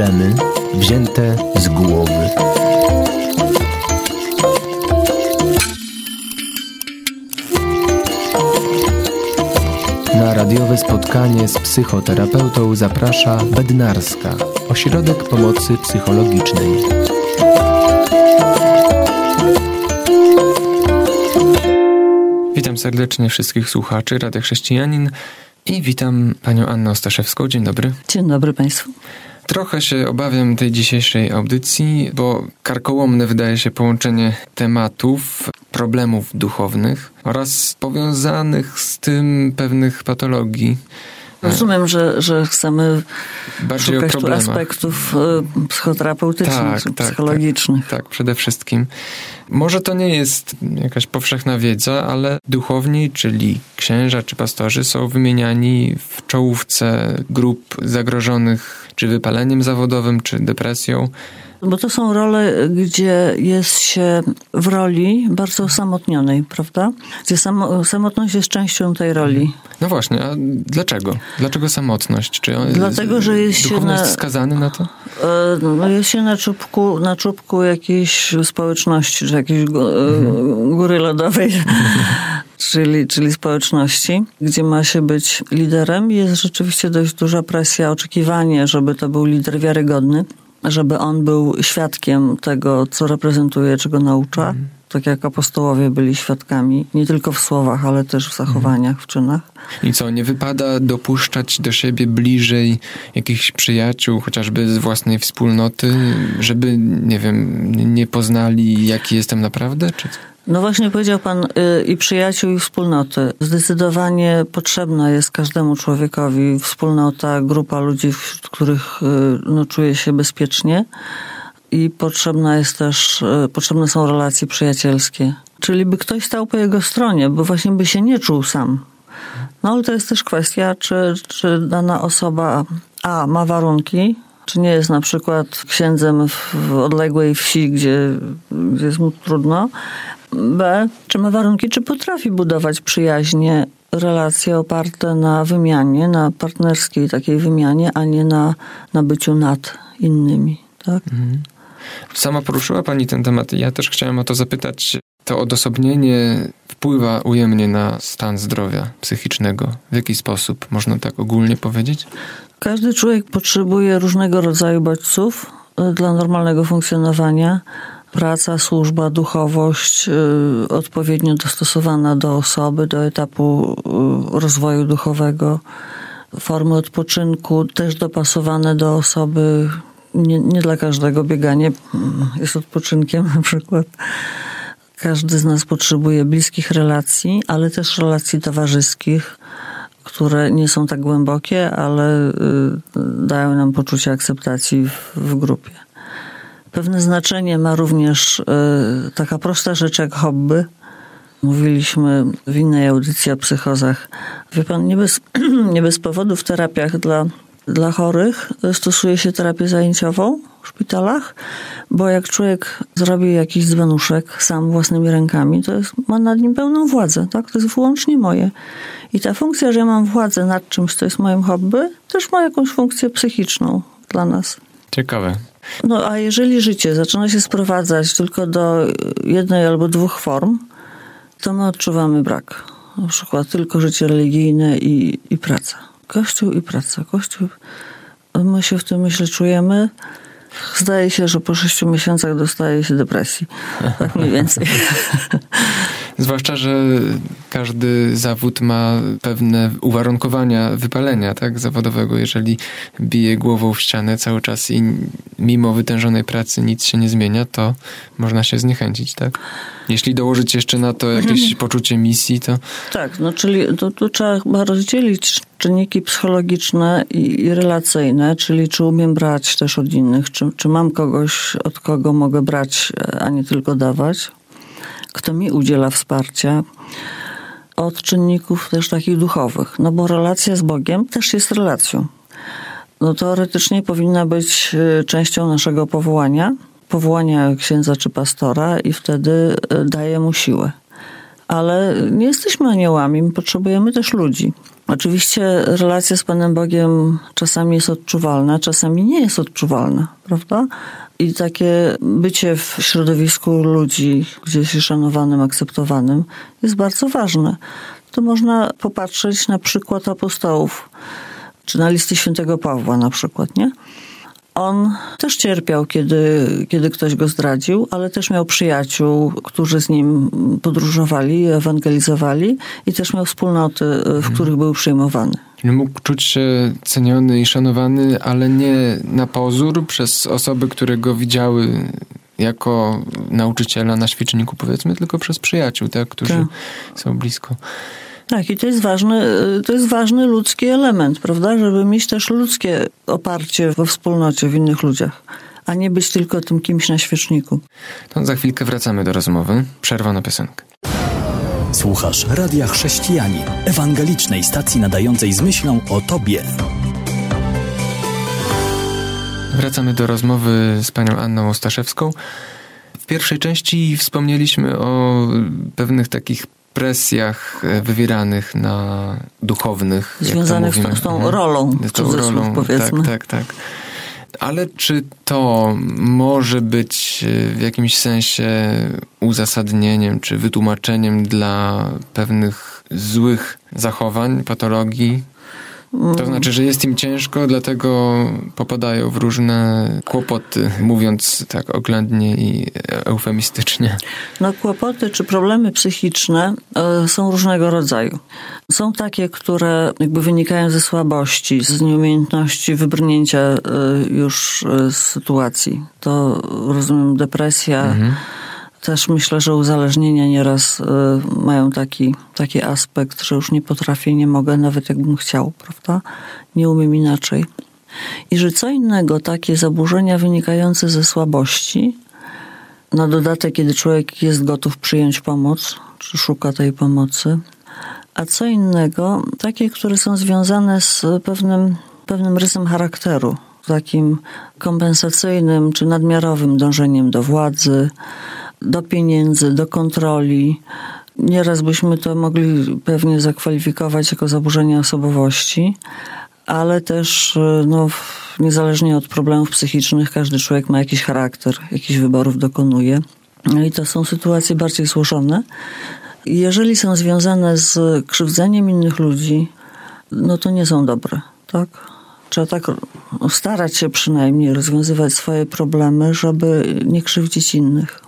problemy wzięte z głowy. Na radiowe spotkanie z psychoterapeutą zaprasza Bednarska, ośrodek pomocy psychologicznej. Witam serdecznie wszystkich słuchaczy Radia Chrześcijanin i witam panią Annę Ostaszewską. Dzień dobry. Dzień dobry państwu. Trochę się obawiam tej dzisiejszej audycji, bo karkołomne wydaje się połączenie tematów, problemów duchownych oraz powiązanych z tym pewnych patologii. Rozumiem, że, że chcemy Bardziej szukać tu aspektów e, psychoterapeutycznych, Tak, czy tak, psychologicznych. Tak, przede wszystkim. Może to nie jest jakaś powszechna wiedza, ale duchowni, czyli księża czy pastorzy są wymieniani w czołówce grup zagrożonych czy wypaleniem zawodowym, czy depresją. Bo to są role, gdzie jest się w roli bardzo osamotnionej, prawda? Gdzie samo, samotność jest częścią tej roli. No właśnie, a dlaczego? Dlaczego samotność? Czy Dlatego, że jest się na- skazany na to? E, No jest się na czubku, na czubku jakiejś społeczności, czy jakiejś e, góry lodowej, czyli, czyli społeczności, gdzie ma się być liderem. Jest rzeczywiście dość duża presja, oczekiwanie, żeby to był lider wiarygodny, żeby on był świadkiem tego, co reprezentuje, czego naucza. Tak jak apostołowie byli świadkami, nie tylko w słowach, ale też w zachowaniach, w czynach. I co, nie wypada dopuszczać do siebie bliżej jakichś przyjaciół, chociażby z własnej wspólnoty, żeby, nie wiem, nie poznali, jaki jestem naprawdę? Czy co? No właśnie powiedział pan y, i przyjaciół, i wspólnoty. Zdecydowanie potrzebna jest każdemu człowiekowi wspólnota, grupa ludzi, wśród których y, no, czuje się bezpiecznie. I potrzebna jest też, y, potrzebne są relacje przyjacielskie. Czyli by ktoś stał po jego stronie, bo właśnie by się nie czuł sam. No ale to jest też kwestia, czy, czy dana osoba A ma warunki, czy nie jest na przykład księdzem w, odległej wsi, gdzie, gdzie jest mu trudno. B, czy ma warunki, czy potrafi budować przyjaźnie, relacje oparte na wymianie, na partnerskiej takiej wymianie, a nie na, na byciu nad innymi. Tak? Sama poruszyła Pani ten temat i ja też chciałem o to zapytać. To odosobnienie wpływa ujemnie na stan zdrowia psychicznego. W jaki sposób? Można tak ogólnie powiedzieć? Każdy człowiek potrzebuje różnego rodzaju bodźców y, dla normalnego funkcjonowania. Praca, służba, duchowość y, odpowiednio dostosowana do osoby, do etapu y, rozwoju duchowego. Formy odpoczynku też dopasowane do osoby. Nie, nie dla każdego bieganie mm, jest odpoczynkiem na przykład. Każdy z nas potrzebuje bliskich relacji, ale też relacji towarzyskich, które nie są tak głębokie, ale y, dają nam poczucie akceptacji w, w grupie. Pewne znaczenie ma również y, taka prosta rzecz jak hobby. Mówiliśmy w innej audycji o psychozach. Wie pan, nie bez, nie bez powodu w terapiach dla, dla chorych stosuje się terapię zajęciową w szpitalach, bo jak człowiek zrobi jakiś dzbanuszek sam własnymi rękami, to jest, ma nad nim pełną władzę, tak? To jest wyłącznie moje. I ta funkcja, że ja mam władzę nad czymś, co jest moim hobby, też ma jakąś funkcję psychiczną dla nas. Ciekawe. No a jeżeli życie zaczyna się sprowadzać tylko do jednej albo dwóch form, to my odczuwamy brak. Na przykład tylko życie religijne i, i praca. Kościół i praca. Kościół. My się w tym źle czujemy. Zdaje się, że po sześciu miesiącach dostaje się depresji. Tak mniej więcej. Zwłaszcza, że każdy zawód ma pewne uwarunkowania wypalenia tak, zawodowego. Jeżeli bije głową w ścianę cały czas i mimo wytężonej pracy nic się nie zmienia, to można się zniechęcić, tak? Jeśli dołożyć jeszcze na to jakieś poczucie misji, to Tak, no czyli to, tu trzeba chyba rozdzielić czynniki psychologiczne i, i relacyjne, czyli czy umiem brać też od innych, czy, czy mam kogoś, od kogo mogę brać, a nie tylko dawać, kto mi udziela wsparcia, od czynników też takich duchowych, no bo relacja z Bogiem też jest relacją. No teoretycznie powinna być y, częścią naszego powołania, powołania księdza czy pastora i wtedy y, daje mu siłę. ale nie jesteśmy aniołami, my potrzebujemy też ludzi. Oczywiście relacja z Panem Bogiem czasami jest odczuwalna, czasami nie jest odczuwalna, prawda? I takie bycie w środowisku ludzi, gdzieś szanowanym, akceptowanym, jest bardzo ważne. To można popatrzeć na przykład apostołów, czy na listy świętego Pawła na przykład, nie? On też cierpiał, kiedy, kiedy ktoś go zdradził, ale też miał przyjaciół, którzy z nim podróżowali, ewangelizowali i też miał wspólnoty, w których był przyjmowany. Mógł czuć się ceniony i szanowany, ale nie na pozór przez osoby, które go widziały jako nauczyciela na świeczniku, powiedzmy, tylko przez przyjaciół, tak, którzy tak. są blisko. Tak, i to jest ważny, to jest ważny ludzki element, prawda? Żeby mieć też ludzkie oparcie we wspólnocie, w innych ludziach, a nie być tylko tym kimś na świeczniku. To za chwilkę wracamy do rozmowy. Przerwa na piosenkę. Słuchasz Radia Chrześcijani, ewangelicznej stacji nadającej z myślą o Tobie. Wracamy do rozmowy z panią Anną Ostaszewską. W pierwszej części wspomnieliśmy o pewnych takich presjach e, wywieranych na duchownych. Związanych z, z, tą mhm. rolą, z tą rolą, powiedzmy. Tak, tak, tak. Ale czy to może być e, w jakimś sensie uzasadnieniem czy wytłumaczeniem dla pewnych złych zachowań, patologii, to znaczy, że jest im ciężko, dlatego popadają w różne kłopoty, mówiąc tak oględnie i eufemistycznie. No kłopoty czy problemy psychiczne e, są różnego rodzaju. Są takie, które jakby wynikają ze słabości, z nieumiejętności wybrnięcia e, już z sytuacji. To rozumiem depresja, mhm też myślę, że uzależnienia nieraz y, mają taki, taki aspekt, że już nie potrafię, nie mogę, nawet jakbym chciał, prawda? Nie umiem inaczej. I że co innego takie zaburzenia wynikające ze słabości, na dodatek, kiedy człowiek jest gotów przyjąć pomoc, czy szuka tej pomocy, a co innego takie, które są związane z pewnym, pewnym rysem charakteru, takim kompensacyjnym czy nadmiarowym dążeniem do władzy, do pieniędzy, do kontroli. Nieraz byśmy to mogli pewnie zakwalifikować jako zaburzenie osobowości, ale też no, niezależnie od problemów psychicznych, każdy człowiek ma jakiś charakter, jakichś wyborów dokonuje. No i to są sytuacje bardziej złożone. Jeżeli są związane z krzywdzeniem innych ludzi, no to nie są dobre, tak? Trzeba tak starać się przynajmniej rozwiązywać swoje problemy, żeby nie krzywdzić innych.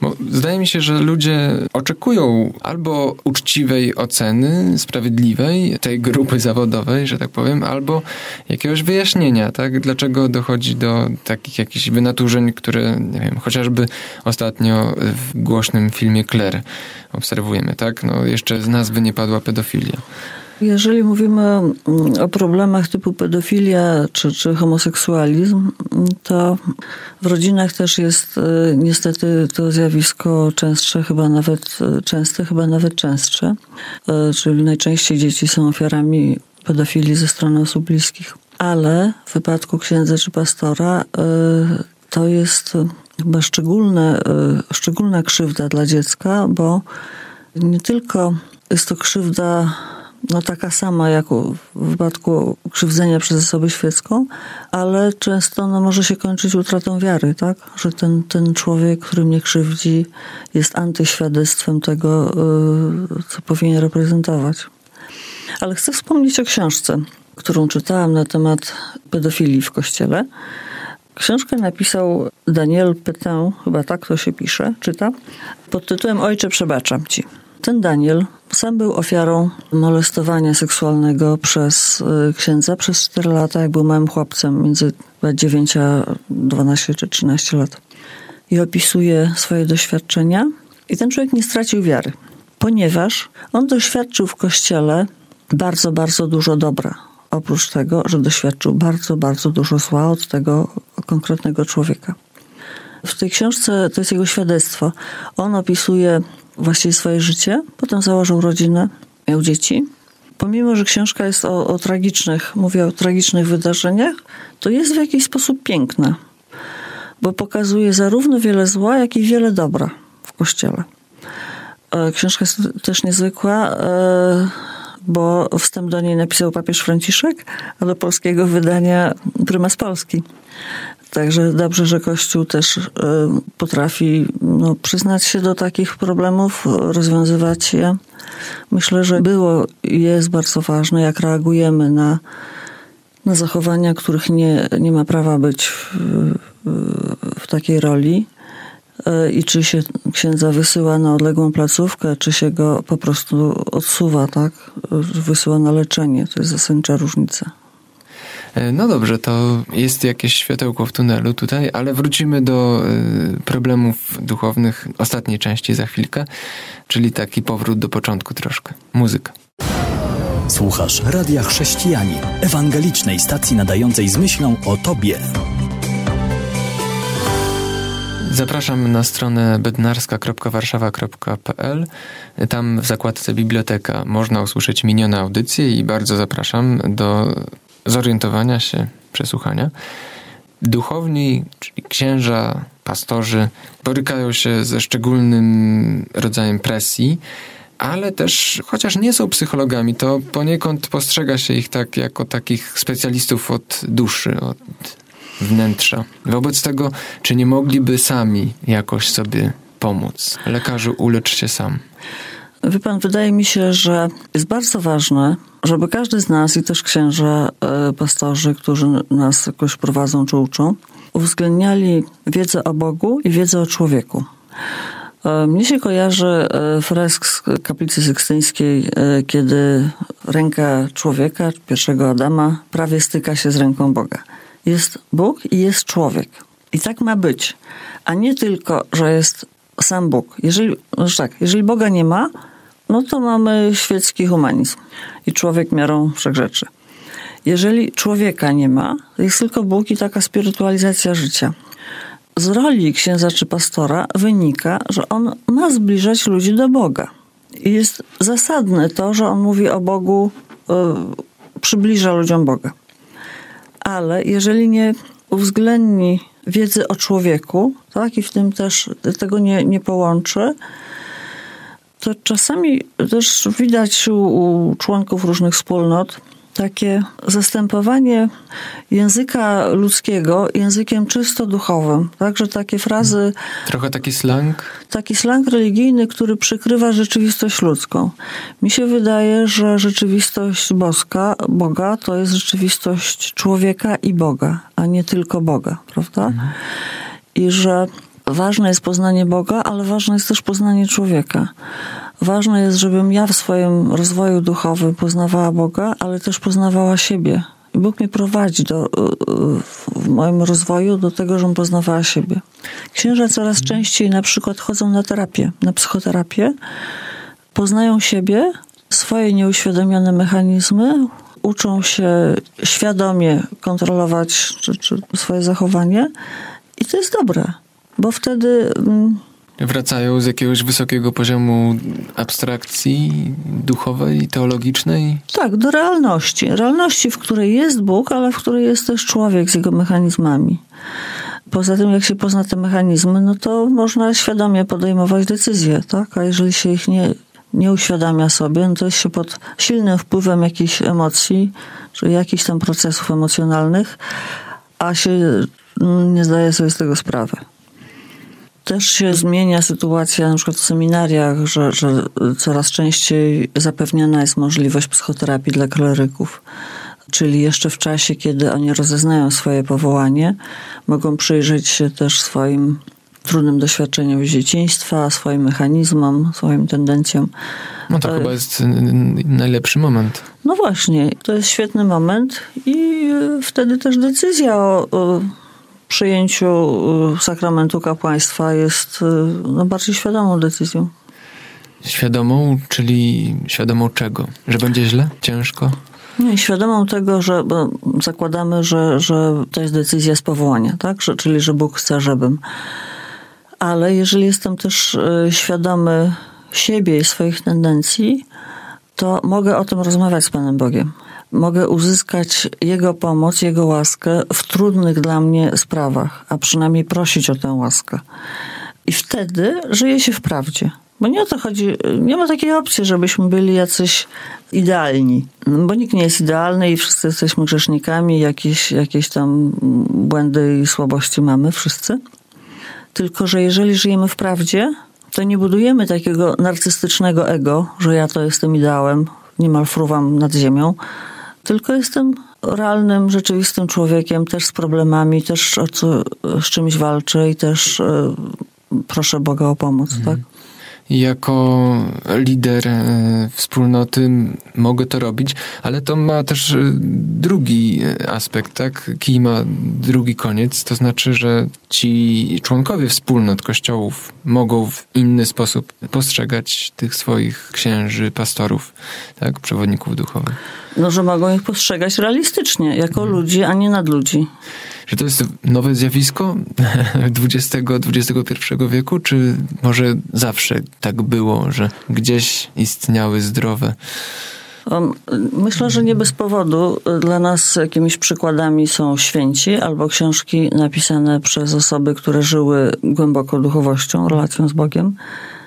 Bo zdaje mi się, że ludzie oczekują albo uczciwej oceny, sprawiedliwej tej grupy zawodowej, że tak powiem, albo jakiegoś wyjaśnienia, tak? Dlaczego dochodzi do takich jakichś wynaturzeń, które, nie wiem, chociażby ostatnio w głośnym filmie Claire obserwujemy, tak? No jeszcze z nazwy nie padła pedofilia. Jeżeli mówimy mm, o problemach typu pedofilia czy, czy homoseksualizm, to w rodzinach też jest e, niestety to zjawisko częstsze, chyba nawet e, częste, chyba nawet częstsze. E, czyli najczęściej dzieci są ofiarami pedofilii ze strony osób bliskich. Ale w wypadku księdza czy pastora to jest chyba szczególne, szczególna krzywda dla dziecka, bo nie tylko jest to krzywda no taka sama jak w wypadku krzywdzenia przez osobę świecką, ale często no, może się kończyć utratą wiary, tak? Że ten, ten człowiek, który mnie krzywdzi, jest antyświadectwem tego, y, co powinien reprezentować. Ale chcę wspomnieć o książce, którą czytałam na temat pedofilii w kościele. Książkę napisał Daniel Petin, chyba tak to się pisze, czyta, pod tytułem Ojcze, przebaczam ci. Ten Daniel sam był ofiarą molestowania seksualnego przez y, księdza przez 4 lata, jak był małym chłopcem, między 9 a 12 czy 13 lat. I opisuje swoje doświadczenia. I ten człowiek nie stracił wiary, ponieważ on doświadczył w kościele bardzo, bardzo dużo dobra. Oprócz tego, że doświadczył bardzo, bardzo dużo zła od tego konkretnego człowieka. W tej książce to jest jego świadectwo. On opisuje właściwie swoje życie, potem założył rodzinę, miał dzieci. Pomimo, że książka jest o, o tragicznych, mówię o tragicznych wydarzeniach, to jest w jakiś sposób piękna, bo pokazuje zarówno wiele zła, jak i wiele dobra w kościele. E, książka jest też niezwykła, e, bo wstęp do niej napisał papież Franciszek, a do polskiego wydania prymas Polski. Także dobrze, że Kościół też e, potrafi no, przyznać się do takich problemów, rozwiązywać je. Myślę, że było i jest bardzo ważne, jak reagujemy na, na zachowania, których nie, nie ma prawa być w, w takiej roli e, i czy się księdza wysyła na odległą placówkę, czy się go po prostu odsuwa, tak? Wysyła na leczenie. To jest zasadnicza różnica. E, no dobrze, to jest jakieś światełko w tunelu tutaj, ale wrócimy do e, problemów duchownych ostatniej części za chwilkę, czyli taki powrót do początku troszkę. Muzyka. Słuchasz Radia Chrześcijani, ewangelicznej stacji nadającej z myślą o Tobie. Zapraszam na stronę bednarska.warszawa.pl. Tam w zakładce biblioteka można usłyszeć minione audycje i bardzo zapraszam do zorientowania się, przesłuchania. Duchowni, czyli księża, pastorzy, borykają się ze szczególnym rodzajem presji, ale też, chociaż nie są psychologami, to poniekąd postrzega się ich tak jako takich specjalistów od duszy, od wnętrza. Wobec tego, czy nie mogliby sami jakoś sobie pomóc? Lekarzu, ulecz się sam. Wie pan, wydaje mi się, że jest bardzo ważne, żeby każdy z nas i też księża, e, pastorzy, którzy nas jakoś prowadzą czy uczą, uwzględniali wiedzę o Bogu i wiedzę o człowieku. E, mnie się kojarzy e, fresk z kaplicy sykstyńskiej, kiedy ręka człowieka, pierwszego Adama, prawie styka się z ręką Boga. Jest Bóg i jest człowiek. I tak ma być. A nie tylko, że jest sam Bóg. Jeżeli, znaczy tak, jeżeli Boga nie ma, no to mamy świecki humanizm i człowiek miarą wszechrzeczy. Jeżeli człowieka nie ma, jest tylko Bóg i taka spirytualizacja życia. Z roli księdza czy pastora wynika, że on ma zbliżać ludzi do Boga. I jest zasadne to, że on mówi o Bogu, yy, przybliża ludziom Boga. Ale jeżeli nie uwzględni wiedzy o człowieku, tak, i w tym też tego nie, nie połączy, to czasami też widać u, u członków różnych wspólnot takie zastępowanie języka ludzkiego językiem czysto duchowym. Także takie frazy. Trochę taki slang? Taki slang religijny, który przykrywa rzeczywistość ludzką. Mi się wydaje, że rzeczywistość boska, Boga to jest rzeczywistość człowieka i Boga, a nie tylko Boga, prawda? Mhm. I że ważne jest poznanie Boga, ale ważne jest też poznanie człowieka. Ważne jest, żebym ja w swoim rozwoju duchowym poznawała Boga, ale też poznawała siebie. I Bóg mnie prowadzi do, y, y, w moim rozwoju do tego, żebym poznawała siebie. Księża coraz częściej na przykład chodzą na terapię, na psychoterapię, poznają siebie, swoje nieuświadomione mechanizmy, uczą się świadomie kontrolować czy, czy swoje zachowanie i to jest dobre bo wtedy. Wracają z jakiegoś wysokiego poziomu abstrakcji duchowej, teologicznej? Tak, do realności. Realności, w której jest Bóg, ale w której jest też człowiek z jego mechanizmami. Poza tym, jak się pozna te mechanizmy, no to można świadomie podejmować decyzje, tak? A jeżeli się ich nie, nie uświadamia sobie, no to jest się pod silnym wpływem jakichś emocji, czy jakichś tam procesów emocjonalnych, a się mm, nie zdaje sobie z tego sprawy. Też się zmienia sytuacja na przykład w seminariach, że, że coraz częściej zapewniana jest możliwość psychoterapii dla kleryków. Czyli jeszcze w czasie, kiedy oni rozeznają swoje powołanie, mogą przyjrzeć się też swoim trudnym doświadczeniom z dzieciństwa, swoim mechanizmom, swoim tendencjom. No to, to chyba jest najlepszy moment. No właśnie, to jest świetny moment i wtedy też decyzja o, o przyjęciu y, sakramentu kapłaństwa jest y, no, bardziej świadomą decyzją. Świadomą, czyli świadomą czego? Że będzie źle? Ciężko? Nie, świadomą tego, że zakładamy, że, że to jest decyzja z powołania, tak? Że, czyli, że Bóg chce, żebym. Ale jeżeli jestem też y, świadomy siebie i swoich tendencji, to mogę o tym rozmawiać z Panem Bogiem mogę uzyskać Jego pomoc, Jego łaskę w trudnych dla mnie sprawach, a przynajmniej prosić o tę łaskę. I wtedy żyje się w prawdzie. Bo nie o to chodzi, nie ma takiej opcji, żebyśmy byli jacyś idealni. Bo nikt nie jest idealny i wszyscy jesteśmy grzesznikami, jakieś, jakieś tam błędy i słabości mamy wszyscy. Tylko, że jeżeli żyjemy w prawdzie, to nie budujemy takiego narcystycznego ego, że ja to jestem ideałem, niemal fruwam nad ziemią, tylko jestem realnym, rzeczywistym człowiekiem, też z problemami, też o co, z czymś walczę i też e, proszę Boga o pomoc, mhm. tak? Jako lider e, wspólnoty mogę to robić, ale to ma też e, drugi aspekt, tak? Kij ma drugi koniec, to znaczy, że ci członkowie wspólnot kościołów mogą w inny sposób postrzegać tych swoich księży, pastorów, tak? Przewodników duchowych. No, że mogą ich postrzegać realistycznie, jako hmm. ludzi, a nie nad ludzi że to jest nowe zjawisko XX-XXI wieku, czy może zawsze tak było, że gdzieś istniały zdrowe? Myślę, że nie bez powodu. Dla nas jakimiś przykładami są święci albo książki napisane przez osoby, które żyły głęboko duchowością, relacją z Bogiem,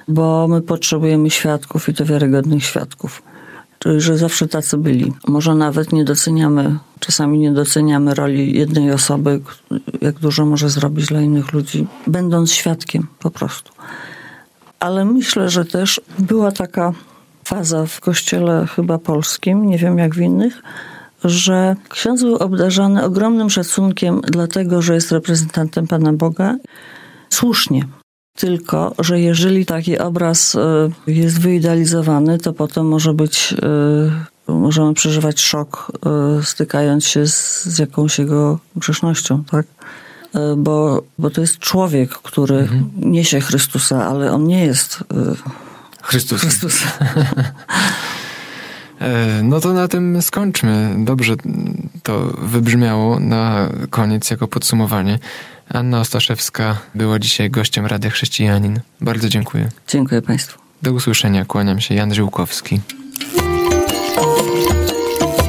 bo my potrzebujemy świadków i to wiarygodnych świadków czyli że zawsze tacy byli. Może nawet nie doceniamy, czasami nie doceniamy roli jednej osoby, jak dużo może zrobić dla innych ludzi, będąc świadkiem po prostu. Ale myślę, że też była taka faza w kościele chyba polskim, nie wiem jak w innych, że ksiądz był obdarzany ogromnym szacunkiem, dlatego że jest reprezentantem Pana Boga. Słusznie, tylko, że jeżeli taki obraz e, jest wyidealizowany, to potem może być, e, możemy przeżywać szok, e, stykając się z, z jakąś jego grzesznością, tak? Bo, bo to jest człowiek, który mhm. niesie Chrystusa, ale on nie jest Chrystus. Chrystus. No to na tym skończmy. Dobrze to wybrzmiało na koniec jako podsumowanie. Anna Ostaszewska była dzisiaj gościem Rady Chrześcijanin. Bardzo dziękuję. Dziękuję Państwu. Do usłyszenia. Kłaniam się. Jan Żyłkowski.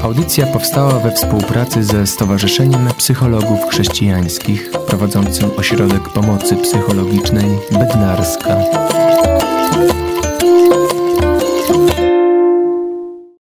Audycja powstała we współpracy ze Stowarzyszeniem Psychologów Chrześcijańskich prowadzącym Ośrodek Pomocy Psychologicznej Bednarska.